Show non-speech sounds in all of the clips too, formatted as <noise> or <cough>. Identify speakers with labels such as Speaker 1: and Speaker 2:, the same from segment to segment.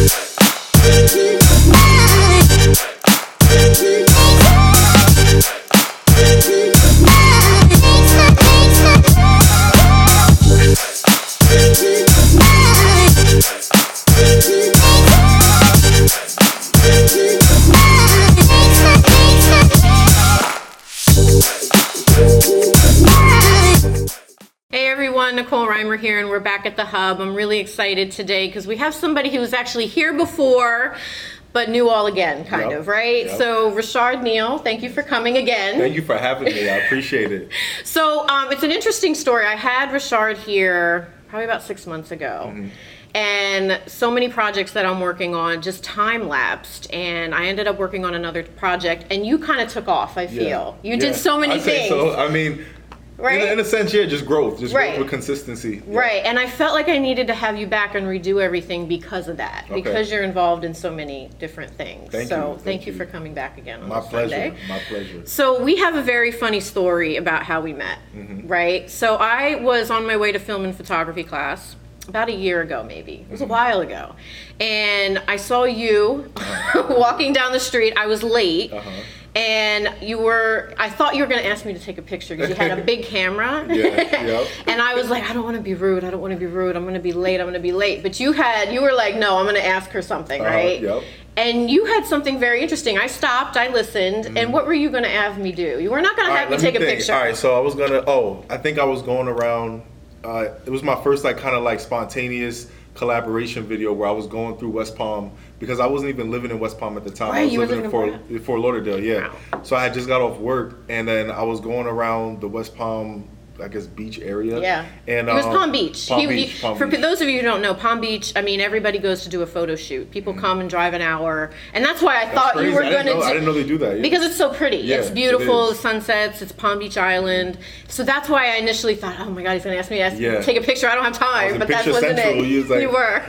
Speaker 1: Everyone, Reimer here, and we're back at the Hub. I'm really excited today because we have somebody who was actually here before, but new all again, kind
Speaker 2: Yep,
Speaker 1: of, right?
Speaker 2: yep.
Speaker 1: So, Reshard Neal, thank you for coming again.
Speaker 2: Thank you for having me. I appreciate it. <laughs>
Speaker 1: So, um, it's an interesting story. I had Reshard here probably about six months ago.
Speaker 2: Mm-hmm.
Speaker 1: And so many projects that I'm working on just time lapsed, and I ended up working on another project, and you kind of took off. I feel you did so many
Speaker 2: say
Speaker 1: things.
Speaker 2: So I mean,
Speaker 1: Right?
Speaker 2: in, a, in a sense, yeah, just growth, just
Speaker 1: Right.
Speaker 2: growth with consistency. Yeah.
Speaker 1: Right, and I felt like I needed to have you back and redo everything because of that,
Speaker 2: Okay.
Speaker 1: because you're involved in so many different things.
Speaker 2: Thank
Speaker 1: so
Speaker 2: you,
Speaker 1: thank,
Speaker 2: thank
Speaker 1: you
Speaker 2: you.
Speaker 1: for coming back again on
Speaker 2: My pleasure.
Speaker 1: Sunday.
Speaker 2: My pleasure.
Speaker 1: So we have a very funny story about how we met,
Speaker 2: Mm-hmm.
Speaker 1: right? So I was on my way to film and photography class about a year ago, maybe. It was a
Speaker 2: Mm-hmm.
Speaker 1: while ago, and I saw you <laughs> walking down the street. I was late.
Speaker 2: Uh-huh.
Speaker 1: And you were, I thought you were going to ask me to take a picture because you had a <laughs> big camera.
Speaker 2: Yeah, <laughs> yep.
Speaker 1: And I was like, I don't want to be rude. I don't want to be rude. I'm going to be late. I'm going to be late. But you had, you were like, no, I'm going to ask her something,
Speaker 2: Uh-huh,
Speaker 1: right?
Speaker 2: yep.
Speaker 1: And you had something very interesting. I stopped, I listened, and what were you going to have me do? You were not going to
Speaker 2: Mm-hmm.
Speaker 1: Have
Speaker 2: right,
Speaker 1: me take a picture.
Speaker 2: All right, so I was gonna. Oh, I think I was going around. Uh, it was my first like kind of like spontaneous collaboration video where I was going through West Palm because I wasn't even living in West Palm at the time.
Speaker 1: Right,
Speaker 2: I was living in
Speaker 1: living in
Speaker 2: Fort, Fort Lauderdale, yeah. So I had just got off work and then I was going around the West Palm, I guess, beach area.
Speaker 1: Yeah.
Speaker 2: And
Speaker 1: it was
Speaker 2: um,
Speaker 1: Palm Beach.
Speaker 2: Palm
Speaker 1: He- he-
Speaker 2: Beach. Palm
Speaker 1: for
Speaker 2: Beach.
Speaker 1: those of you who don't know, Palm Beach, I mean, everybody goes to do a photo shoot. People
Speaker 2: Mm-hmm.
Speaker 1: come and drive an hour. And that's why I thought you were going to
Speaker 2: I didn't know they do that, yeah.
Speaker 1: Because it's so pretty.
Speaker 2: Yeah,
Speaker 1: it's beautiful, the sunsets, it's Palm Beach Island. So that's why I initially thought, oh my God, he's going to ask me to ask,
Speaker 2: Yeah.
Speaker 1: take a picture. I don't have time. But that wasn't
Speaker 2: Central.
Speaker 1: it.
Speaker 2: You was like-
Speaker 1: you were.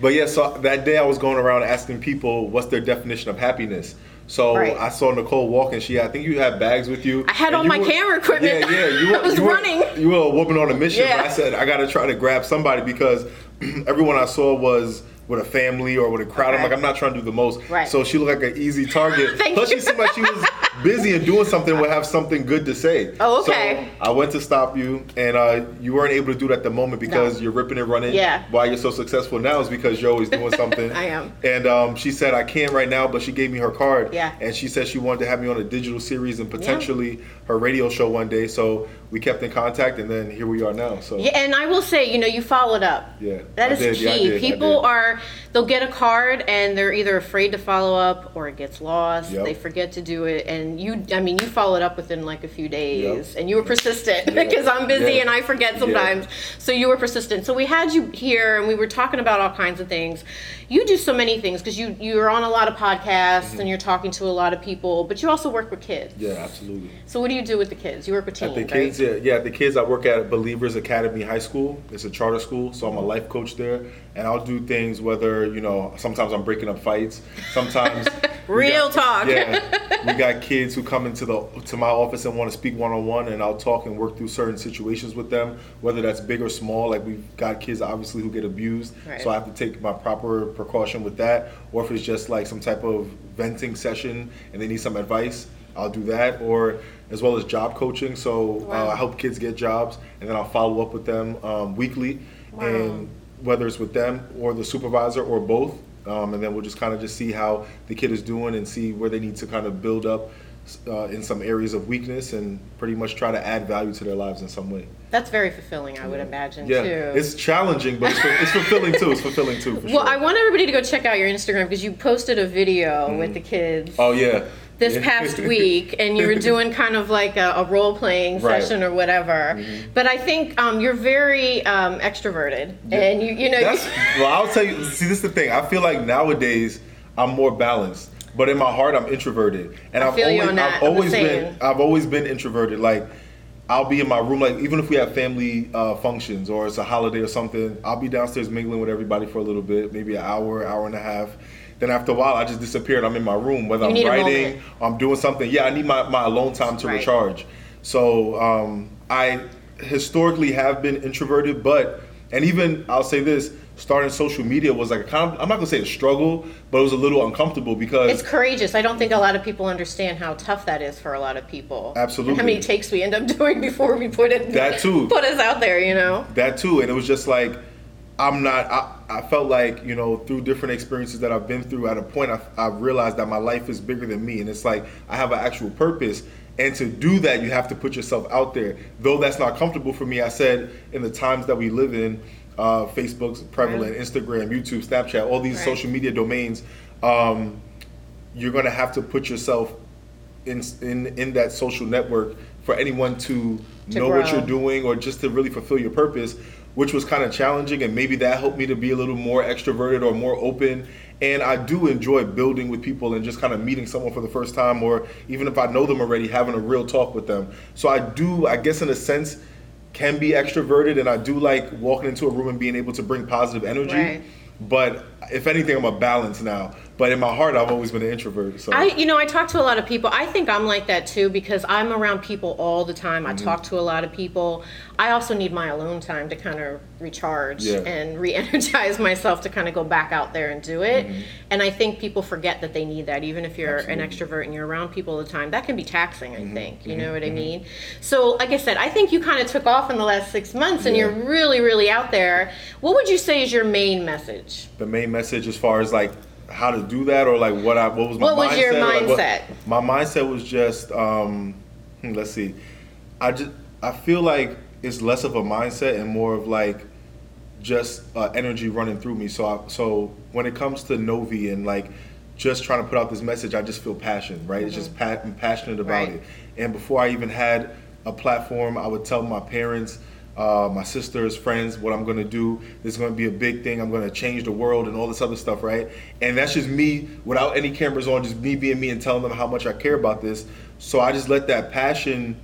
Speaker 2: But yeah, so that day I was going around asking people what's their definition of happiness. So
Speaker 1: Right.
Speaker 2: I saw Nicole walking. She, I think you had bags with you.
Speaker 1: I had all my camera equipment.
Speaker 2: Yeah, yeah. You <laughs> were,
Speaker 1: I was
Speaker 2: you were-
Speaker 1: running.
Speaker 2: You were a woman on a mission.
Speaker 1: Yeah.
Speaker 2: But I said I got to try to grab somebody because <clears throat> everyone I saw was with a family or with a crowd. I'm like, I'm not trying to do the most.
Speaker 1: Right.
Speaker 2: So she looked like an easy target. <laughs>
Speaker 1: Thank
Speaker 2: Plus,
Speaker 1: you.
Speaker 2: she seemed like she was <laughs> busy and doing something. Would have something good to say.
Speaker 1: Oh, okay.
Speaker 2: So I went to stop you, and uh, you weren't able to do it at the moment because
Speaker 1: No.
Speaker 2: you're ripping and running.
Speaker 1: Yeah.
Speaker 2: Why you're so successful now is because you're always doing something. <laughs>
Speaker 1: I am.
Speaker 2: And um, she said I can't right now, but she gave me her card.
Speaker 1: Yeah.
Speaker 2: And she said she wanted to have me on a digital series and potentially her radio show one day. So we kept in contact, and then here we are now. So
Speaker 1: Yeah, and I will say, you know, you followed up.
Speaker 2: Yeah,
Speaker 1: That
Speaker 2: I
Speaker 1: is
Speaker 2: did,
Speaker 1: key.
Speaker 2: yeah, I did, I
Speaker 1: People are they'll get a card and they're either afraid to follow up or it gets lost.
Speaker 2: Yep.
Speaker 1: They forget to do it and you I mean, you followed up within like a few days and you were persistent because <laughs> I'm busy and I forget sometimes. So you were persistent. So we had you here and we were talking about all kinds of things. You do so many things because you you're on a lot of podcasts and you're talking to a lot of people, but you also work with kids.
Speaker 2: Mm-hmm. yeah, absolutely.
Speaker 1: So what do you do with the kids? You work with teens,
Speaker 2: At the
Speaker 1: right?
Speaker 2: kids, yeah, yeah, the kids, I work at Believers Academy High School. It's a charter school, so I'm a life coach there, and I'll do things whether you know. Sometimes I'm breaking up fights. Sometimes <laughs>
Speaker 1: Real
Speaker 2: got-
Speaker 1: talk.
Speaker 2: Yeah, we got kids who come into the to my office and want to speak one on one, and I'll talk and work through certain situations with them, whether that's big or small. Like we've got kids obviously who get abused,
Speaker 1: Right.
Speaker 2: so I have to take my proper precaution with that. Or if it's just like some type of venting session and they need some advice, I'll do that. Or as well as job coaching, so
Speaker 1: Wow.
Speaker 2: uh, I help kids get jobs, and then I'll follow up with them um, weekly,
Speaker 1: Wow.
Speaker 2: and whether it's with them or the supervisor or both, um, and then we'll just kind of just see how the kid is doing and see where they need to kind of build up uh, in some areas of weakness and pretty much try to add value to their lives in some way.
Speaker 1: That's very fulfilling, I would imagine
Speaker 2: Yeah,
Speaker 1: too.
Speaker 2: it's challenging, but it's, it's fulfilling too. It's fulfilling too. For
Speaker 1: Well,
Speaker 2: sure.
Speaker 1: I want everybody to go check out your Instagram because you posted a video with the kids
Speaker 2: Oh yeah.
Speaker 1: This past <laughs> week, and you were doing kind of like a, a role playing
Speaker 2: Right. Mm-hmm.
Speaker 1: session or whatever. But I think um, you're very um, extroverted, and you you know.
Speaker 2: That's, well, I'll tell you. See, this is the thing. I feel like nowadays I'm more balanced, but in my heart I'm introverted, and
Speaker 1: I
Speaker 2: have
Speaker 1: feel you
Speaker 2: always,
Speaker 1: on that.
Speaker 2: I've
Speaker 1: I'm the
Speaker 2: always
Speaker 1: same.
Speaker 2: been, I've always been introverted. Like, I'll be in my room, like even if we have family uh, functions or it's a holiday or something, I'll be downstairs mingling with everybody for a little bit, maybe an hour, hour and a half. Then after a while, I just disappear and I'm in my room, whether
Speaker 1: You
Speaker 2: I'm writing. I'm doing something. Yeah, I need my, my alone time to
Speaker 1: Right.
Speaker 2: recharge. So um, I historically have been introverted, but and even I'll say this: starting social media was like a kind of, I'm not gonna say a struggle, but it was a little uncomfortable because
Speaker 1: It's courageous. I don't think a lot of people understand how tough that is for a lot of people.
Speaker 2: Absolutely.
Speaker 1: How many takes we end up <laughs> doing before we put it
Speaker 2: That too.
Speaker 1: put us out there, you know.
Speaker 2: that too and it was just like i'm not i, I felt like you know through different experiences that i've been through at a point I, I realized that my life is bigger than me. And it's like i have an actual purpose. And to do that you have to put yourself out there. Though that's not comfortable for me i said in the times that we live in uh, facebook's prevalent
Speaker 1: Right.
Speaker 2: instagram youtube snapchat all these
Speaker 1: Right.
Speaker 2: social media domains um, you're going to have to put yourself in, in in that social network for anyone to,
Speaker 1: To
Speaker 2: know what you're doing or just to really fulfill your purpose which was kind of challenging and maybe that helped me to be a little more extroverted or more open. And i do enjoy building with people and just kind of meeting someone for the first time or even if i know them already having a real talk with them. So i do i guess in a sense can be extroverted and i do like walking into a room and being able to bring positive energy.
Speaker 1: Right.
Speaker 2: but if anything i'm a balance now but in my heart i've always been an introvert so
Speaker 1: I, you know, I talk to a lot of people. I think I'm like that too because I'm around people all the time.
Speaker 2: Mm-hmm.
Speaker 1: I talk to a lot of people. I also need my alone time to kind of recharge
Speaker 2: Yeah.
Speaker 1: and <laughs> re-energize myself to kind of go back out there and do it.
Speaker 2: Mm-hmm.
Speaker 1: And I think people forget that they need that. Even if you're an extrovert and you're around people all the time, that can be taxing.
Speaker 2: Mm-hmm.
Speaker 1: I think. You know what I mean? So, like I said, I think you kind of took off in the last six months, and
Speaker 2: Yeah.
Speaker 1: you're really, really out there. What would you say is your main message?
Speaker 2: the main message as far as like how to do that or like what I what was my
Speaker 1: What was
Speaker 2: mindset
Speaker 1: your
Speaker 2: or, like, what- my mindset was just um hmm, let's see. I just I feel like it's less of a mindset and more of like just uh, energy running through me. So I, so when it comes to NOVEE and like just trying to put out this message I just feel passion right? It's just pa- I'm passionate about
Speaker 1: Mm-hmm. Right.
Speaker 2: it. And before I even had a platform I would tell my parents uh, my sisters, friends, what I'm gonna do. This is gonna be a big thing. I'm gonna change the world and all this other stuff, right? And that's just me without any cameras on, just me being me and telling them how much I care about this. So I just let that passion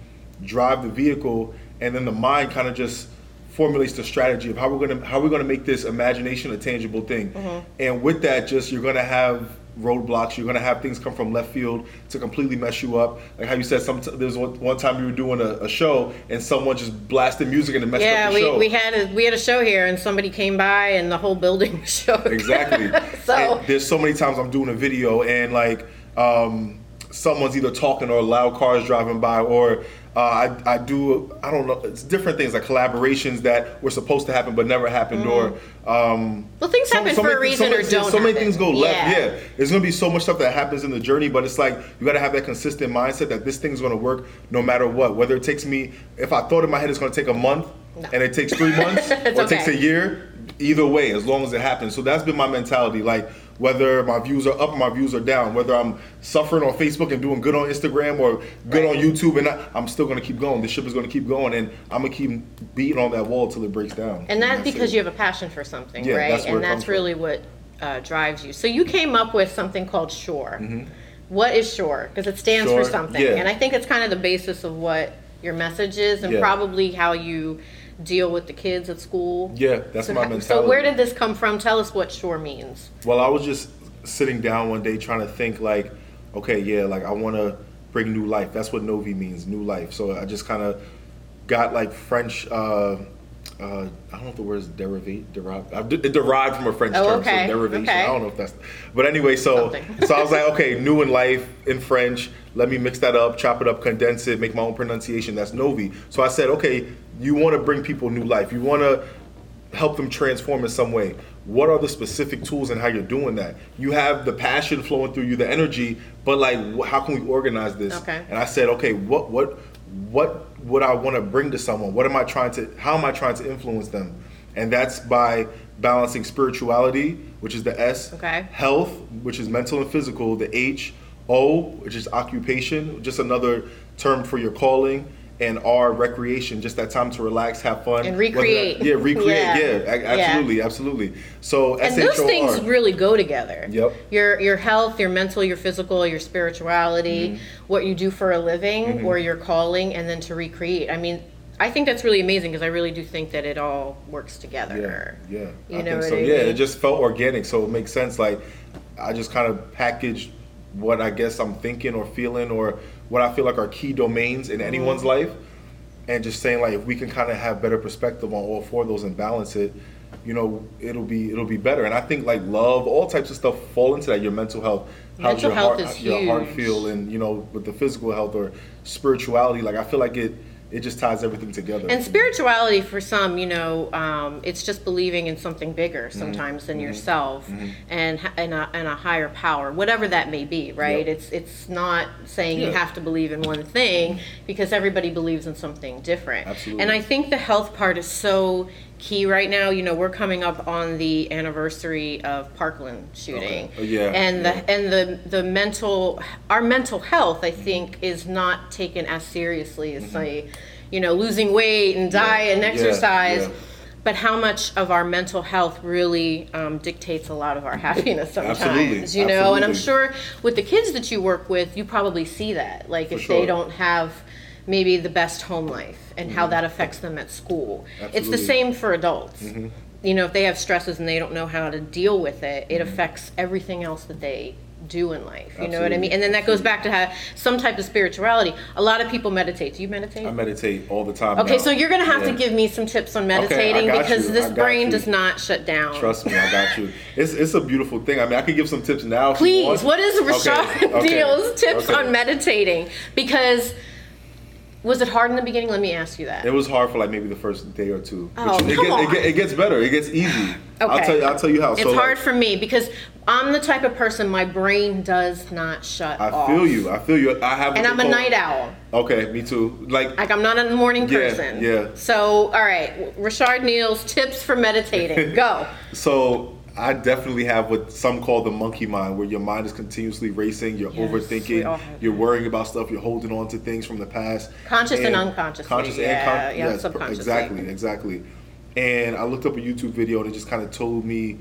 Speaker 2: drive the vehicle, and then the mind kind of just formulates the strategy of how we're gonna how we're gonna make this imagination a tangible thing. And with that, just you're gonna have roadblocks. You're gonna have things come from left field to completely mess you up. Like how you said, some there's one, one time you were doing a, a show and someone just blasted music and it messed
Speaker 1: Yeah,
Speaker 2: up the
Speaker 1: we,
Speaker 2: show.
Speaker 1: we had a we had a show here, and somebody came by, and the whole building <laughs> was shook.
Speaker 2: exactly. <laughs>
Speaker 1: so
Speaker 2: And there's so many times I'm doing a video and like um, someone's either talking or loud cars driving by or uh, I, I do I don't know it's different things like collaborations that were supposed to happen but never happened or um,
Speaker 1: well, things
Speaker 2: so-
Speaker 1: happen
Speaker 2: so
Speaker 1: for a reason
Speaker 2: so
Speaker 1: or don't.
Speaker 2: So many
Speaker 1: happen.
Speaker 2: things go left. Yeah. there's gonna be so much stuff that happens in the journey, but it's like you gotta have that consistent mindset that this thing's gonna work no matter what. Whether it takes me, if I thought in my head it's gonna take a month,
Speaker 1: No.
Speaker 2: and it takes three <laughs> months, or
Speaker 1: It's
Speaker 2: it takes a year, either way, as long as it happens. So that's been my mentality. Like whether my views are up or my views are down, whether I'm suffering on Facebook and doing good on Instagram or good on YouTube, and I, I'm still gonna keep going. The ship is gonna keep going, and I'm gonna keep beating on that wall till it breaks down.
Speaker 1: And that's because
Speaker 2: it.
Speaker 1: you have a passion for something,
Speaker 2: Yeah,
Speaker 1: right?
Speaker 2: that's
Speaker 1: and that's
Speaker 2: from.
Speaker 1: really what uh, drives you. So you came up with something called SHOR. What is SHOR? Because it stands
Speaker 2: Mm-hmm.
Speaker 1: For something,
Speaker 2: yeah.
Speaker 1: and I think it's kind of the basis of what your message is, and
Speaker 2: Yeah.
Speaker 1: probably how you deal with the kids at school.
Speaker 2: Yeah, that's
Speaker 1: so
Speaker 2: my mentality.
Speaker 1: So where did this come from? Tell us what SHOR means.
Speaker 2: Well, I was just sitting down one day trying to think like, okay, yeah, like I want to bring new life. That's what NOVEE means, new life. So I just kind of got like French. Uh, uh, I don't know if the word is derivate, derived. It derived from a French
Speaker 1: Oh,
Speaker 2: term,
Speaker 1: okay,
Speaker 2: so derivation.
Speaker 1: okay.
Speaker 2: I don't know if that's. But anyway, so so I was like, okay, new in life in French. Let me mix that up, chop it up, condense it, make my own pronunciation. That's NOVEE. So I said, okay, you want to bring people new life. You want to help them transform in some way. What are the specific tools and how you're doing that? You have the passion flowing through you, the energy, but like, how can we organize this?
Speaker 1: Okay.
Speaker 2: And I said, okay, what what what would I want to bring to someone? What am I trying to? How am I trying to influence them? And that's by balancing spirituality, which is the S.
Speaker 1: Okay.
Speaker 2: Health, which is mental and physical. The H. O, which is occupation, just another term for your calling. And our recreation, just that time to relax, have fun,
Speaker 1: And
Speaker 2: Whether that-
Speaker 1: recreate.
Speaker 2: yeah, recreate.
Speaker 1: Yeah.
Speaker 2: Yeah, a-
Speaker 1: Yeah.
Speaker 2: absolutely, absolutely. So
Speaker 1: and those things really go together.
Speaker 2: Yep.
Speaker 1: Your your health, your mental, your physical, your spirituality,
Speaker 2: Mm-hmm.
Speaker 1: what you do for a living or your calling, and then to recreate. I mean, I think that's really amazing because I really do think that it all works together.
Speaker 2: Yeah, yeah.
Speaker 1: You
Speaker 2: I
Speaker 1: know
Speaker 2: so.
Speaker 1: I
Speaker 2: Yeah, it just felt organic, so it makes sense. Like I just kind of packaged what I guess I'm thinking or feeling or what I feel like are key domains in anyone's
Speaker 1: Mm-hmm.
Speaker 2: life, and just saying like if we can kind of have better perspective on all four of those and balance it, you know, it'll be it'll be better. And I think like love, all types of stuff fall into that. Your mental health, how's
Speaker 1: Mental
Speaker 2: your
Speaker 1: health
Speaker 2: heart, your heart feel, and you know, with the physical health or spirituality. Like I feel like it it just ties everything together.
Speaker 1: And spirituality for some, you know, um, it's just believing in something bigger
Speaker 2: Mm-hmm.
Speaker 1: sometimes than yourself and ha- and a, and a higher power, whatever that may be, right?
Speaker 2: Yep.
Speaker 1: It's it's not saying you have to believe in one thing because everybody believes in something different.
Speaker 2: Absolutely.
Speaker 1: And I think the health part is so key right now. You know, we're coming up on the anniversary of Parkland shooting.
Speaker 2: Oh, yeah,
Speaker 1: And
Speaker 2: yeah.
Speaker 1: the and the the mental our mental health I think is not taken as seriously as say you know losing weight and diet and
Speaker 2: Mm-hmm. Yeah,
Speaker 1: exercise
Speaker 2: yeah.
Speaker 1: but how much of our mental health really um, dictates a lot of our <laughs> happiness sometimes
Speaker 2: Absolutely,
Speaker 1: you know and i'm sure with the kids that you work with you probably see that like if they don't have maybe the best home life and how that affects them at school it's the
Speaker 2: Mm-hmm. Absolutely. Mm-hmm.
Speaker 1: same for adults you know if they have stresses and they don't know how to deal with it
Speaker 2: Mm-hmm.
Speaker 1: it affects everything else that they do in life you know what i
Speaker 2: Absolutely.
Speaker 1: mean and then that goes back to have some type of spirituality a lot of people meditate do you meditate
Speaker 2: I meditate all the time.
Speaker 1: okay
Speaker 2: now.
Speaker 1: so you're gonna have
Speaker 2: Yeah.
Speaker 1: to give me some tips on meditating
Speaker 2: got
Speaker 1: because
Speaker 2: you,
Speaker 1: this
Speaker 2: I got
Speaker 1: brain
Speaker 2: you.
Speaker 1: does not shut down
Speaker 2: Trust me, I got you. It's it's a beautiful thing. I mean, I could give some tips now. if you
Speaker 1: Please,
Speaker 2: want.
Speaker 1: what is Reshard
Speaker 2: Okay, okay,
Speaker 1: Neal's tips
Speaker 2: okay.
Speaker 1: on meditating? Because was it hard in the beginning? Let me ask you that.
Speaker 2: It was hard for like maybe the first day or two.
Speaker 1: Oh,
Speaker 2: it,
Speaker 1: come
Speaker 2: it,
Speaker 1: on.
Speaker 2: get- it gets better. It gets easy.
Speaker 1: okay.
Speaker 2: I'll tell you. I'll tell you how.
Speaker 1: It's
Speaker 2: so, like,
Speaker 1: hard for me because I'm the type of person my brain does not shut off.
Speaker 2: I
Speaker 1: off.
Speaker 2: feel you. I feel you. I have.
Speaker 1: And I'm a night owl.
Speaker 2: Okay, me too. Like
Speaker 1: Like I'm not a morning
Speaker 2: Yeah,
Speaker 1: person.
Speaker 2: yeah.
Speaker 1: So, all right, Reshard Neal's tips for meditating. <laughs> Go.
Speaker 2: So I definitely have what some call the monkey mind, where your mind is continuously racing, you're
Speaker 1: Yes,
Speaker 2: overthinking, you're worrying about stuff, you're holding on to things from the past.
Speaker 1: Conscious and unconscious.
Speaker 2: Conscious
Speaker 1: yeah,
Speaker 2: and con-
Speaker 1: yeah,
Speaker 2: yes,
Speaker 1: subconsciously.
Speaker 2: Exactly, exactly. And I looked up a YouTube video and it just kind of told me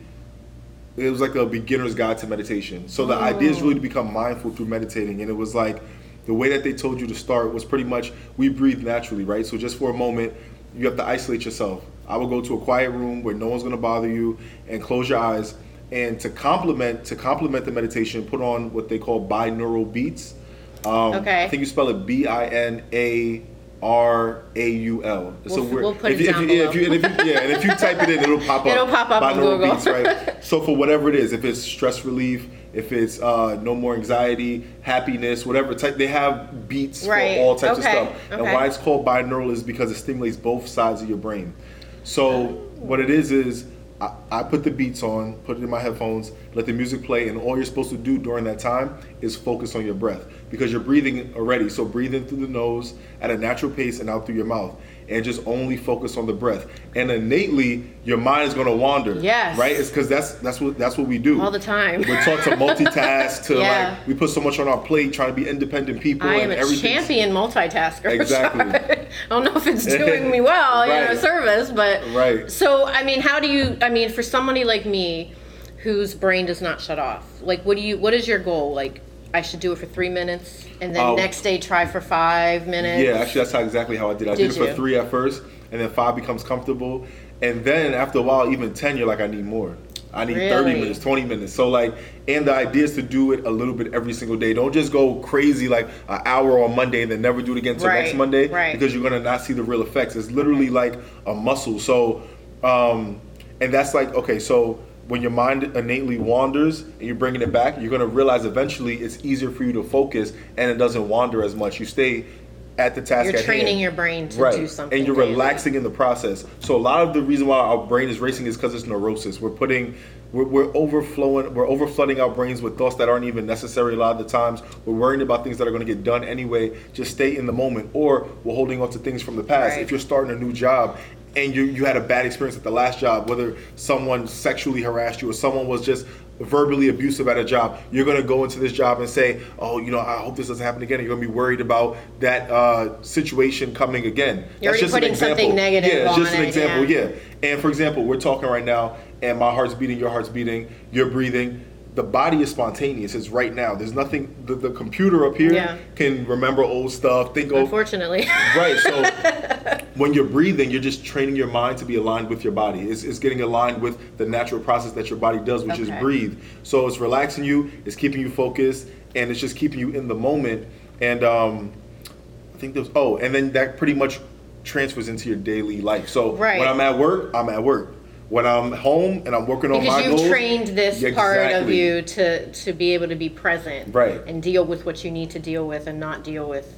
Speaker 2: it was like a beginner's guide to meditation. So the idea is really to mm. become mindful through meditating. And it was like the way that they told you to start was pretty much we breathe naturally, right? So just for a moment, you have to isolate yourself. I will go to a quiet room where no one's going to bother you and close your eyes. And to complement to complement the meditation, put on what they call binaural beats. Um,
Speaker 1: Okay.
Speaker 2: I think you spell it B I N A R A U L.
Speaker 1: We'll- we'll put
Speaker 2: if,
Speaker 1: it
Speaker 2: you- if
Speaker 1: down
Speaker 2: you, yeah, if you, and if you, <laughs> yeah, and if you type it in, it'll pop up.
Speaker 1: It'll pop up on Google.
Speaker 2: Beats, right? <laughs> So for whatever it is, if it's stress relief, if it's uh, no more anxiety, happiness, whatever type, they have beats
Speaker 1: Right.
Speaker 2: for all types
Speaker 1: Okay.
Speaker 2: of stuff. And
Speaker 1: Okay.
Speaker 2: why it's called binaural is because it stimulates both sides of your brain. So what it is is I, I put the beats on, put it in my headphones, let the music play, and all you're supposed to do during that time is focus on your breath because you're breathing already. So breathe in through the nose at a natural pace and out through your mouth, and just only focus on the breath. And innately, your mind is going to wander.
Speaker 1: Yes.
Speaker 2: right. It's because that's that's what that's what we do
Speaker 1: All the time.
Speaker 2: We're taught to <laughs> multitask. To
Speaker 1: Yeah.
Speaker 2: like we put so much on our plate, trying to be independent people.
Speaker 1: I am
Speaker 2: and
Speaker 1: a champion multitasker. <laughs>
Speaker 2: Exactly.
Speaker 1: I don't know if it's doing me well, you know,
Speaker 2: Right.
Speaker 1: service, but
Speaker 2: Right.
Speaker 1: So, I mean, how do you? I mean, for somebody like me, whose brain does not shut off, like, what do you? What is your goal? Like, I should do it for three minutes, and then
Speaker 2: Oh.
Speaker 1: next day try for five minutes.
Speaker 2: Yeah, actually, that's how exactly how I did. I
Speaker 1: Did
Speaker 2: did, it for
Speaker 1: you?
Speaker 2: three at first, and then five becomes comfortable, and then after a while, even ten, you're like, I need more. I need thirty
Speaker 1: Really?
Speaker 2: minutes, twenty minutes. So like, and the idea is to do it a little bit every single day. Don't just go crazy like an hour on Monday and then never do it again until
Speaker 1: Right,
Speaker 2: next Monday,
Speaker 1: right.
Speaker 2: because you're gonna not see the real effects. It's literally like a muscle. So, um, and that's like okay, so. When your mind innately wanders and you're bringing it back, you're gonna realize eventually it's easier for you to focus and it doesn't wander as much. You stay at the task
Speaker 1: You're training
Speaker 2: hand.
Speaker 1: your brain to
Speaker 2: right.
Speaker 1: do something.
Speaker 2: and you're
Speaker 1: daily.
Speaker 2: relaxing in the process. So a lot of the reason why our brain is racing is because it's neurosis. We're putting, we're, we're overflowing, we're overflooding our brains with thoughts that aren't even necessary. A lot of the times, we're worrying about things that are going to get done anyway. Just stay in the moment, or we're holding on to things from the past.
Speaker 1: Right.
Speaker 2: If you're starting a new job. And you, you had a bad experience at the last job, whether someone sexually harassed you or someone was just verbally abusive at a job, you're gonna go into this job and say, "Oh, you know, I hope this doesn't happen again." You're gonna be worried about that uh, situation coming again.
Speaker 1: You're
Speaker 2: That's just an
Speaker 1: putting something negative
Speaker 2: Yeah, it's just an
Speaker 1: it,
Speaker 2: example.
Speaker 1: yeah.
Speaker 2: Yeah. And for example, we're talking right now, and my heart's beating, your heart's beating, you're breathing. The body is spontaneous. It's right now. There's nothing. The, the computer up here
Speaker 1: Yeah.
Speaker 2: can remember old stuff. Think.
Speaker 1: Unfortunately. <laughs>
Speaker 2: right. So <laughs> when you're breathing, you're just training your mind to be aligned with your body. It's, it's getting aligned with the natural process that your body does, which
Speaker 1: Okay.
Speaker 2: is breathe. So it's relaxing you. It's keeping you focused, and it's just keeping you in the moment. And um, I think there's oh, and then that pretty much transfers into your daily life. So
Speaker 1: Right.
Speaker 2: when I'm at work, I'm at work. When I'm home and I'm working on
Speaker 1: because
Speaker 2: my
Speaker 1: you've
Speaker 2: goals,
Speaker 1: trained this
Speaker 2: Yeah,
Speaker 1: part of
Speaker 2: exactly.
Speaker 1: you to to be able to be present
Speaker 2: Right.
Speaker 1: and deal with what you need to deal with and not deal with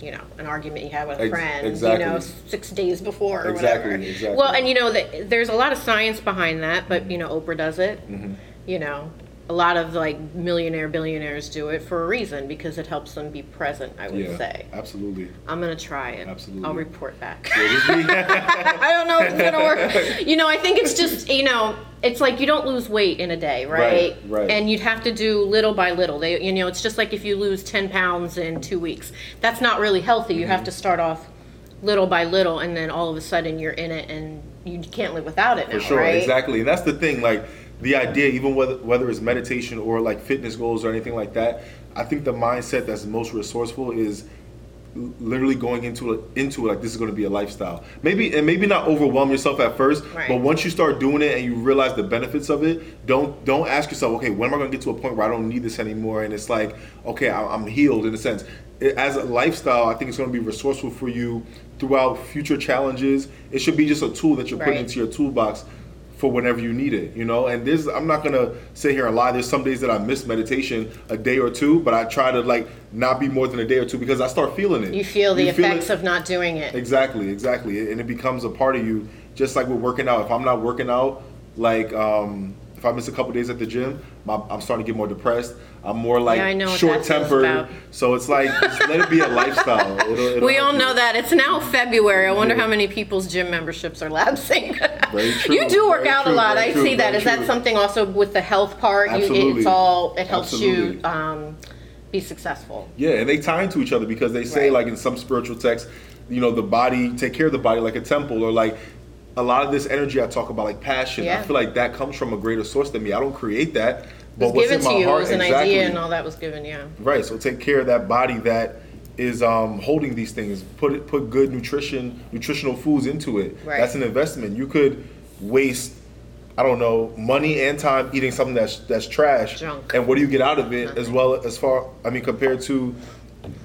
Speaker 1: you know an argument you had with a
Speaker 2: Ex-
Speaker 1: friend
Speaker 2: exactly.
Speaker 1: you know six days before or
Speaker 2: Exactly,
Speaker 1: whatever
Speaker 2: exactly.
Speaker 1: well and you know that there's a lot of science behind that but you know oprah does it
Speaker 2: Mm-hmm.
Speaker 1: you know a lot of like millionaire billionaires do it for a reason because it helps them be present i would
Speaker 2: yeah,
Speaker 1: say
Speaker 2: absolutely.
Speaker 1: i'm gonna try it
Speaker 2: Absolutely.
Speaker 1: i'll report back
Speaker 2: Yeah, just be-
Speaker 1: I don't know if it's gonna work. <laughs> You know, I think it's just you know, it's like you don't lose weight in a day, right?
Speaker 2: Right, right.
Speaker 1: And you'd have to do little by little. They, you know, it's just like if you lose ten pounds in two weeks. That's not really healthy. You
Speaker 2: Mm-hmm.
Speaker 1: have to start off little by little, and then all of a sudden you're in it, and you can't live without it now,
Speaker 2: For sure,
Speaker 1: right?
Speaker 2: exactly. And that's the thing, like the idea, even whether whether it's meditation or like fitness goals or anything like that, I think the mindset that's most resourceful is literally going into it into it like this is going to be a lifestyle. Maybe and maybe not overwhelm yourself at first,
Speaker 1: Right.
Speaker 2: but once you start doing it and you realize the benefits of it, don't don't ask yourself, okay, when am I going to get to a point where I don't need this anymore? And it's like, okay, I'm healed in a sense. It- As a lifestyle, I think it's going to be resourceful for you throughout future challenges. It should be just a tool that you're putting into your toolbox for whenever you need it, you know. And this, I'm not gonna sit here and lie. There's some days that I miss meditation a day or two, but I try to like not be more than a day or two because I start feeling it.
Speaker 1: You feel the
Speaker 2: You
Speaker 1: effects of not doing it.
Speaker 2: Exactly, exactly, and it becomes a part of you. Just like with working out. If I'm not working out, like um, if I miss a couple days at the gym, my, I'm starting to get more depressed. I'm more like
Speaker 1: Yeah, I know what that
Speaker 2: short tempered. So it's like just let it be a lifestyle. <laughs> It'll, it'll
Speaker 1: We all
Speaker 2: you.
Speaker 1: know that. It's now February. I wonder
Speaker 2: Yeah.
Speaker 1: how many people's gym memberships are lapsing. <laughs>
Speaker 2: Very true,
Speaker 1: you do work
Speaker 2: very
Speaker 1: out a lot. I
Speaker 2: true,
Speaker 1: see that.
Speaker 2: Is
Speaker 1: Is that something also with the health part? You,
Speaker 2: Absolutely.
Speaker 1: it's all, it helps you um, be successful.
Speaker 2: Yeah, and they tie into each other because they say
Speaker 1: Right.
Speaker 2: like in some spiritual texts, you know, the body take care of the body like a temple, or like a lot of this energy I talk about, like passion.
Speaker 1: Yeah.
Speaker 2: I feel like that comes from a greater source than me. I don't create that, but
Speaker 1: was
Speaker 2: what's
Speaker 1: given
Speaker 2: in
Speaker 1: to
Speaker 2: my
Speaker 1: you
Speaker 2: heart exactly.
Speaker 1: idea and all that was given, yeah.
Speaker 2: Right. So take care of that body that is um, holding these things. Put it, put good nutrition, nutritional foods into it.
Speaker 1: Right.
Speaker 2: That's an investment. You could waste, I don't know, money and time eating something that's that's trash.
Speaker 1: Junk.
Speaker 2: And what do you get out of it? As well as far, I mean, compared to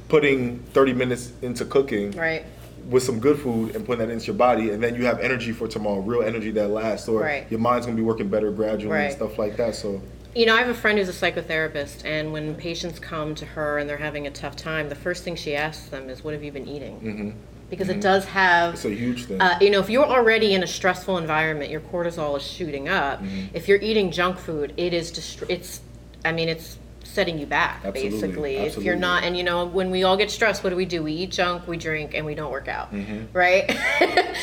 Speaker 2: putting 30 minutes into cooking
Speaker 1: Right.
Speaker 2: With some good food and putting that into your body, and then you have energy for tomorrow, real energy that lasts, or
Speaker 1: Right.
Speaker 2: your mind's gonna be working better gradually
Speaker 1: Right.
Speaker 2: and stuff like that. So.
Speaker 1: You know, I have a friend who's a psychotherapist, and when patients come to her and they're having a tough time, the first thing she asks them is, What have you been eating? Because it does have
Speaker 2: It's a huge thing.
Speaker 1: Uh, you know, if you're already in a stressful environment, your cortisol is shooting up.
Speaker 2: Mm-hmm.
Speaker 1: If you're eating junk food, it is dist- it's I mean, it's setting you back
Speaker 2: Absolutely,
Speaker 1: basically. If you're not and you know, when we all get stressed, what do we do? We eat junk, we drink and we don't work out.
Speaker 2: Mm-hmm.
Speaker 1: Right?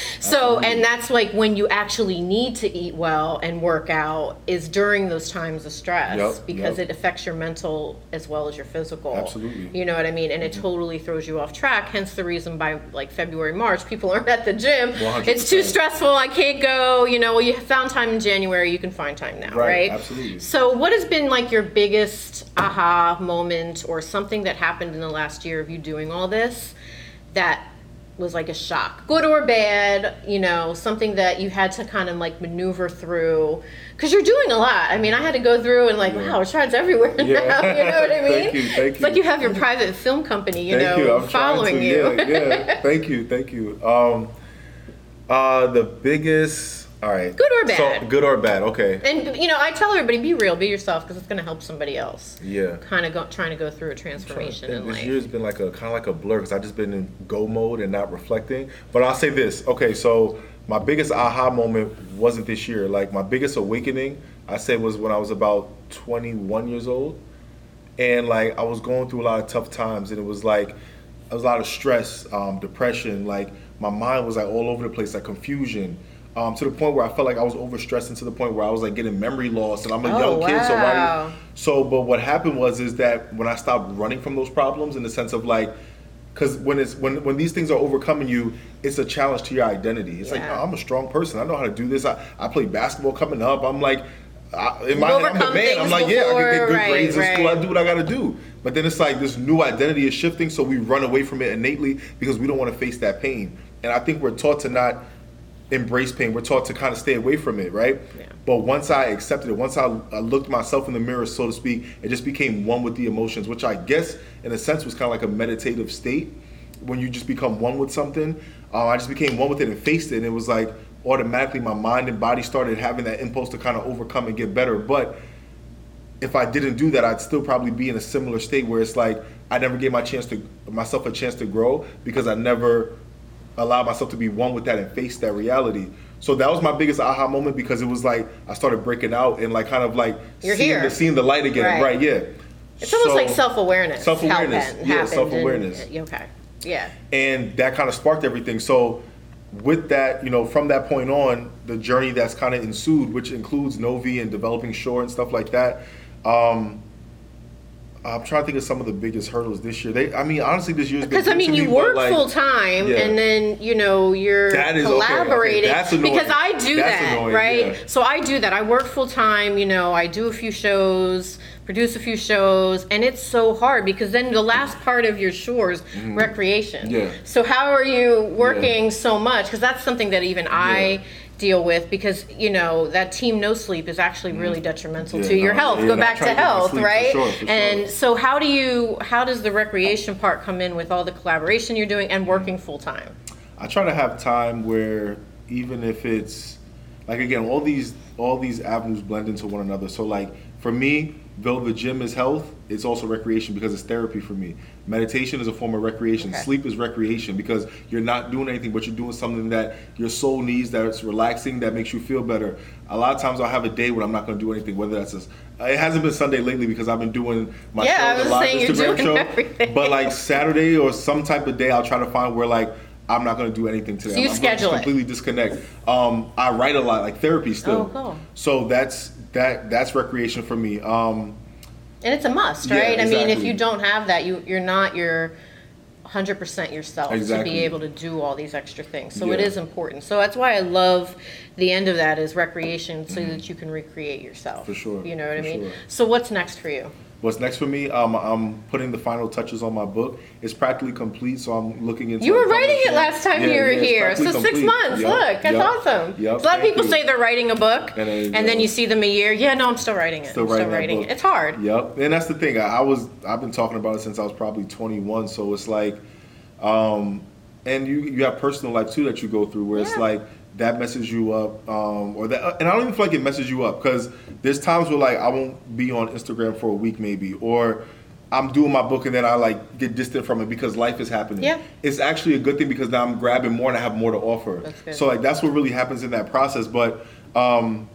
Speaker 1: <laughs> so, and that's like when you actually need to eat well and work out is during those times of stress
Speaker 2: Yep,
Speaker 1: because
Speaker 2: yep.
Speaker 1: it affects your mental as well as your physical.
Speaker 2: Absolutely.
Speaker 1: You know what I mean? And it totally throws you off track. Hence the reason by like February, March, people <laughs> aren't at the gym.
Speaker 2: 100%.
Speaker 1: It's too stressful. I can't go. You know, well, you found time in January. You can find time now,
Speaker 2: Right,
Speaker 1: right?
Speaker 2: absolutely.
Speaker 1: So, what has been like your biggest aha moment or something that happened in the last year of you doing all this that was like a shock, good or bad? You know, something that you had to kind of like maneuver through because you're doing a lot. I mean, I had to go through and like,
Speaker 2: Yeah.
Speaker 1: wow, Shard's everywhere now. <laughs> You know what I mean? <laughs>
Speaker 2: Thank you, thank
Speaker 1: It's like
Speaker 2: you.
Speaker 1: you have your private film company, you
Speaker 2: thank
Speaker 1: know,
Speaker 2: you.
Speaker 1: Following
Speaker 2: to.
Speaker 1: you.
Speaker 2: Yeah, yeah. Thank you, thank you. Um, uh, the biggest. All right.
Speaker 1: Good or bad?
Speaker 2: So, good or bad? Okay.
Speaker 1: And you know, I tell everybody, be real, be yourself, because it's going to help somebody else.
Speaker 2: Yeah.
Speaker 1: Kind of go, trying to go through a transformation in
Speaker 2: this
Speaker 1: life.
Speaker 2: year's been like a kind of like a blur because I've just been in go mode and not reflecting. But I'll say this. Okay, so my biggest aha moment wasn't this year. Like my biggest awakening, I say, was when I was about 21 years old, and like I was going through a lot of tough times, and it was like there was a lot of stress, um, depression. Like my mind was like all over the place, like confusion. Um, to the point where I felt like I was overstressing to the point where I was like getting memory loss, and I'm a
Speaker 1: Oh,
Speaker 2: young kid, so
Speaker 1: wow.
Speaker 2: why? So, but what happened was is that when I stopped running from those problems, in the sense of like, because when it's when when these things are overcoming you, it's a challenge to your identity. It's like oh, I'm a strong person. I know how to do this. I, I play basketball coming up. I'm like, I, in my head, i'm the man. I'm like, yeah, I can get good
Speaker 1: right,
Speaker 2: grades in school. I do what I got to do. But then it's like this new identity is shifting, so we run away from it innately because we don't want to face that pain. And I think we're taught to not embrace pain. We're taught to kind of stay away from it, right?
Speaker 1: Yeah.
Speaker 2: But once I accepted it, once I, I looked myself in the mirror, so to speak, it just became one with the emotions, which I guess, in a sense, was kind of like a meditative state. When you just become one with something, uh, I just became one with it and faced it. And it was like, automatically my mind and body started having that impulse to kind of overcome and get better. But if I didn't do that, I'd still probably be in a similar state where it's like I never gave my chance to myself a chance to grow because I never allowed myself to be one with that and face that reality. So that was my biggest aha moment because it was like I started breaking out and like kind of like
Speaker 1: You're
Speaker 2: seeing
Speaker 1: here.
Speaker 2: the seeing the light again.
Speaker 1: Right.
Speaker 2: Right, yeah.
Speaker 1: It's almost like self awareness.
Speaker 2: Self-awareness. Yeah, self-awareness.
Speaker 1: Okay. Yeah.
Speaker 2: and that kind of sparked everything. So with that, you know, from that point on, the journey that's kind of ensued, which includes NOVEE and developing SHOR and stuff like that. Um, I'm trying to think of some of the biggest hurdles this year. They, I mean, honestly, this year's been
Speaker 1: Because I mean, you
Speaker 2: me,
Speaker 1: work
Speaker 2: like,
Speaker 1: full time,
Speaker 2: yeah.
Speaker 1: and then you know you're
Speaker 2: That is- okay, okay,
Speaker 1: collaborating.
Speaker 2: that's.
Speaker 1: Because I do
Speaker 2: That's
Speaker 1: that,
Speaker 2: annoying,
Speaker 1: right?
Speaker 2: yeah.
Speaker 1: So I do that. I work full time. You know, I do a few shows, produce a few shows, and it's so hard because then the last part of your chores, recreation.
Speaker 2: Mm-hmm. Yeah.
Speaker 1: So how are you working so much? Because that's something that even I. Deal with because you know that team no sleep is actually really detrimental
Speaker 2: Mm-hmm. Yeah,
Speaker 1: to your
Speaker 2: no,
Speaker 1: health.
Speaker 2: yeah,
Speaker 1: Go back to
Speaker 2: to get
Speaker 1: health,
Speaker 2: sleep for
Speaker 1: right?
Speaker 2: sure, for
Speaker 1: and
Speaker 2: sure.
Speaker 1: so how do you how does the recreation part come in with all the collaboration you're doing and working full time?
Speaker 2: I try to have time where even if it's like again, all these all these avenues blend into one another. So like for me, though the gym is health, it's also recreation because it's therapy for me. Meditation is a form of recreation.
Speaker 1: Okay.
Speaker 2: Sleep is recreation because you're not doing anything, but you're doing something that your soul needs, that's relaxing, that makes you feel better. A lot of times I'll have a day when I'm not going to do anything, whether that's a, it hasn't been Sunday lately because I've been doing my
Speaker 1: Yeah, I
Speaker 2: show, the live Instagram
Speaker 1: doing
Speaker 2: show.
Speaker 1: everything.
Speaker 2: But like Saturday or some type of day, I'll try to find where like I'm not going to do anything today.
Speaker 1: So you
Speaker 2: I'm, I'm
Speaker 1: schedule it.
Speaker 2: completely disconnect. Um, I write a lot, like therapy still.
Speaker 1: Oh, cool.
Speaker 2: So that's that. That's recreation for me. Um,
Speaker 1: And it's a must,
Speaker 2: Yeah,
Speaker 1: right? I mean, if
Speaker 2: exactly.
Speaker 1: you don't have that, you you're not your 100% yourself to
Speaker 2: Exactly.
Speaker 1: be able to do all these extra things. So it
Speaker 2: Yeah.
Speaker 1: is important. So that's why I love the end of that is recreation so that you can recreate yourself.
Speaker 2: Mm-hmm. For sure,
Speaker 1: You know what I
Speaker 2: for
Speaker 1: mean?
Speaker 2: sure.
Speaker 1: So what's next for you?
Speaker 2: What's next for me? Um, I'm putting the final touches on my book. It's practically complete, so I'm looking into.
Speaker 1: You were writing it last time
Speaker 2: Yeah,
Speaker 1: you were
Speaker 2: yeah,
Speaker 1: here. So
Speaker 2: practically
Speaker 1: six months.
Speaker 2: Yup,
Speaker 1: Look, that's
Speaker 2: yup,
Speaker 1: awesome.
Speaker 2: yup,
Speaker 1: a lot of people
Speaker 2: you.
Speaker 1: say they're writing a book,
Speaker 2: And you
Speaker 1: and then you see them a year. Yeah, no, I'm still writing it.
Speaker 2: Still
Speaker 1: I'm
Speaker 2: writing
Speaker 1: still writing it. It's hard.
Speaker 2: Yep, and that's the thing. I, I was I've been talking about it since I was probably 21. So it's like, um, and you you have personal life too that you go through where it's like that messes you up, um, or that, and I don't even feel like it messes you up because there's times where like I won't be on Instagram for a week maybe, or I'm doing my book and then I like get distant from it because life is happening.
Speaker 1: Yeah.
Speaker 2: It's actually a good thing because now I'm grabbing more and I have more to offer.
Speaker 1: That's good.
Speaker 2: So like that's what really happens in that process. But um,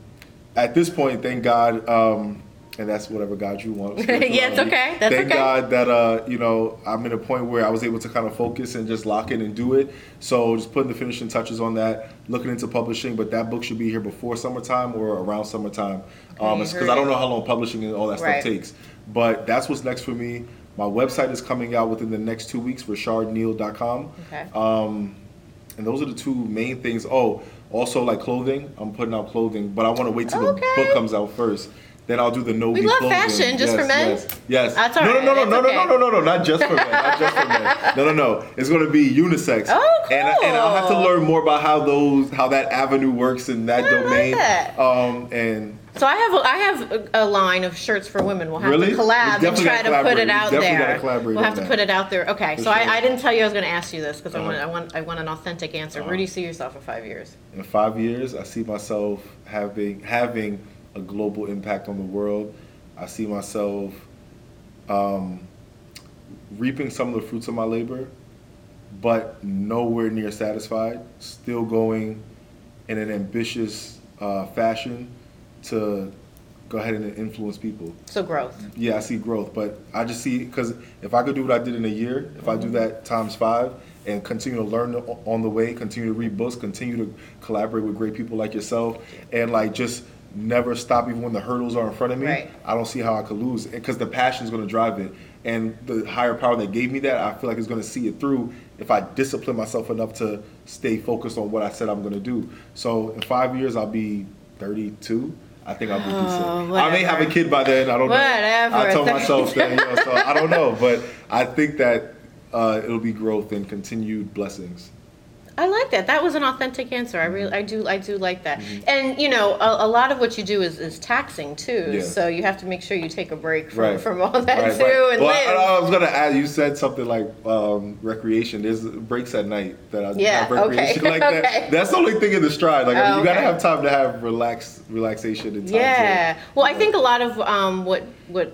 Speaker 2: at this point, thank God, um, and that's whatever God you want. <laughs>
Speaker 1: Yeah, it's okay. That's
Speaker 2: thank
Speaker 1: okay.
Speaker 2: God that uh, you know I'm in a point where I was able to kind of focus and just lock in and do it. So just putting the finishing touches on that, looking into publishing. But that book should be here before summertime or around summertime, um, because
Speaker 1: heard
Speaker 2: I don't know how long publishing and all that
Speaker 1: Right.
Speaker 2: stuff takes. But that's what's next for me. My website is coming out within the next two weeks, reshardneal.com.
Speaker 1: Okay.
Speaker 2: Um, and those are the two main things. Oh, also like clothing. I'm putting out clothing, but I want to wait till
Speaker 1: Okay.
Speaker 2: the book comes out first. Then I'll do the no.
Speaker 1: We love fashion, just for men?
Speaker 2: Yes. yes.
Speaker 1: That's all
Speaker 2: no, no, no, no, no, no, no, no, no, not just for men. Not just for men. <laughs> No, no, no. It's going to be unisex.
Speaker 1: Oh,
Speaker 2: And, and I'll have to learn more about how those, how that avenue works in that
Speaker 1: I
Speaker 2: domain.
Speaker 1: that.
Speaker 2: Um, and
Speaker 1: So I have a, I have a, line of shirts for women. We'll have
Speaker 2: Really?
Speaker 1: to collab and try
Speaker 2: gotta
Speaker 1: put it out there. We'll have to
Speaker 2: that.
Speaker 1: put it out there. Okay,
Speaker 2: For
Speaker 1: so
Speaker 2: sure.
Speaker 1: I, I didn't tell you I was going to ask you this because I
Speaker 2: Uh-huh.
Speaker 1: want I want I want an authentic answer. Where do you see yourself in five years?
Speaker 2: in five years, I see myself having having a global impact on the world. I see myself um, reaping some of the fruits of my labor, but nowhere near satisfied. Still going in an ambitious uh, fashion to go ahead and influence people.
Speaker 1: So growth.
Speaker 2: Yeah, I see growth, but I just see because if I could do what I did in a year, if I do that times five and continue to learn on the way, continue to read books, continue to collaborate with great people like yourself, and like just never stop even when the hurdles are in front of me,
Speaker 1: Right.
Speaker 2: I don't see how I could lose because the passion is going to drive it, and the higher power that gave me that, I feel like is going to see it through if I discipline myself enough to stay focused on what I said I'm going to do. So in five years, I'll be 32. I think I'll be decent. I may have a kid by then. I don't
Speaker 1: Whatever.
Speaker 2: know. I told myself <laughs> that, you know, so I don't know, but I think that uh, it'll be growth and continued blessings.
Speaker 1: I like that. That was an authentic answer. I really, I do, I do like that. And you know, a, a lot of what you do is, is taxing too.
Speaker 2: Yeah.
Speaker 1: So you have to make sure you take a break from,
Speaker 2: Right.
Speaker 1: from all that
Speaker 2: Right,
Speaker 1: too
Speaker 2: right.
Speaker 1: and
Speaker 2: well. I, I was gonna add. You said something like um, recreation. There's breaks at night that I
Speaker 1: Yeah,
Speaker 2: have recreation
Speaker 1: okay,
Speaker 2: like that. <laughs>
Speaker 1: okay.
Speaker 2: That's the only thing in the stride. Like
Speaker 1: Oh,
Speaker 2: you gotta
Speaker 1: okay.
Speaker 2: have time to have relax, relaxation and time.
Speaker 1: yeah.
Speaker 2: To,
Speaker 1: Well, I think a lot of um, what what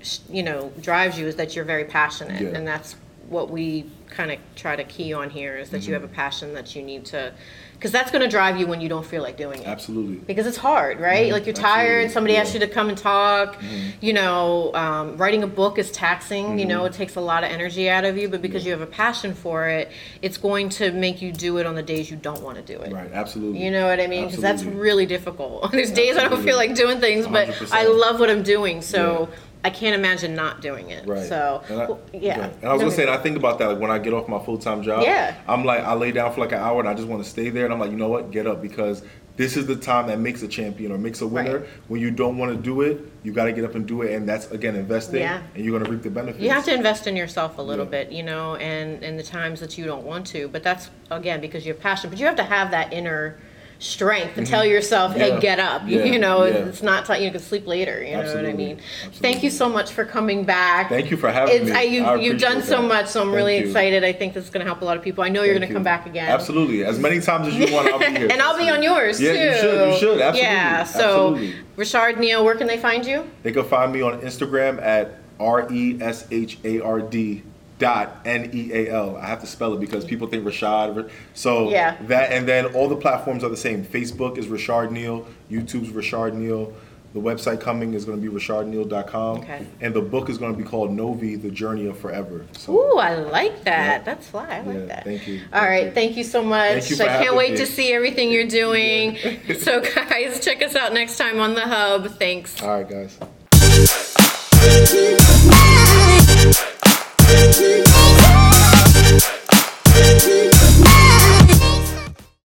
Speaker 1: sh- you know drives you is that you're very passionate,
Speaker 2: Yeah.
Speaker 1: and that's what we kind of try to key on here is that
Speaker 2: Mm-hmm.
Speaker 1: you have a passion that you need to, because that's going to drive you when you don't feel like doing it.
Speaker 2: Absolutely.
Speaker 1: because it's hard, right? Like you're tired,
Speaker 2: Absolutely,
Speaker 1: somebody asks you to come and talk. You know, um, writing a book is taxing. You know, it takes a lot of energy out of you, but because you have a passion for it, it's going to make you do it on the days you don't want to do it.
Speaker 2: Right. Absolutely.
Speaker 1: You know what I mean? Because that's
Speaker 2: Absolutely.
Speaker 1: really difficult. <laughs> There's days I don't feel like doing things, but
Speaker 2: 100%.
Speaker 1: I love what I'm doing, so
Speaker 2: Yeah.
Speaker 1: I can't imagine not doing it.
Speaker 2: Right.
Speaker 1: So,
Speaker 2: and I,
Speaker 1: well, yeah.
Speaker 2: And I was gonna say, and I think about that like when I get off my full time job.
Speaker 1: Yeah.
Speaker 2: I'm like, I lay down for like an hour and I just want to stay there, and I'm like, you know what, get up because this is the time that makes a champion or makes a winner.
Speaker 1: Right.
Speaker 2: When you don't want to do it, you got to get up and do it, and that's again investing,
Speaker 1: Yeah.
Speaker 2: and you're gonna reap the benefits.
Speaker 1: You have to invest in yourself a little
Speaker 2: Yeah.
Speaker 1: bit, you know, and in the times that you don't want to. But that's again because you have passion. But you have to have that inner strength to tell yourself, "Hey,
Speaker 2: Mm-hmm. Yeah.
Speaker 1: get up."
Speaker 2: Yeah. <laughs>
Speaker 1: You know,
Speaker 2: Yeah.
Speaker 1: it's not time. You can sleep later. You know what I
Speaker 2: Absolutely.
Speaker 1: mean? Thank you so much for coming back.
Speaker 2: Thank you for having
Speaker 1: It's,
Speaker 2: me.
Speaker 1: I, you,
Speaker 2: I
Speaker 1: you've done
Speaker 2: appreciate
Speaker 1: so
Speaker 2: that.
Speaker 1: much, so I'm
Speaker 2: Thank
Speaker 1: really
Speaker 2: you.
Speaker 1: excited. I think this is going to help a lot of people. I know you're
Speaker 2: Thank
Speaker 1: going to
Speaker 2: you.
Speaker 1: come back again.
Speaker 2: Absolutely, as many times as you want, I'll be <laughs> here.
Speaker 1: and I'll be on yours
Speaker 2: Yeah,
Speaker 1: too.
Speaker 2: you should, you should, absolutely,
Speaker 1: Yeah. So,
Speaker 2: absolutely.
Speaker 1: Reshard Neal, where can they find you?
Speaker 2: They can find me on Instagram at R E S H A R D dot N E A L. I have to spell it because people think Rashad. So
Speaker 1: Yeah.
Speaker 2: that and then all the platforms are the same. Facebook is Reshard Neal, YouTube's Reshard Neal. The website coming is going to be reshardneal.com.
Speaker 1: Okay.
Speaker 2: And the book is going to be called NOVEE, The Journey of Forever. So
Speaker 1: Ooh, I like that.
Speaker 2: Yeah.
Speaker 1: That's fly. I like
Speaker 2: Yeah,
Speaker 1: that.
Speaker 2: thank you.
Speaker 1: All
Speaker 2: Thank
Speaker 1: right.
Speaker 2: you.
Speaker 1: Thank you so much.
Speaker 2: Thank you
Speaker 1: I can't wait
Speaker 2: me.
Speaker 1: to see everything you're doing. <laughs> so, guys, check us out next time on The Hub. Thanks.
Speaker 2: all right, guys.
Speaker 3: Thank you.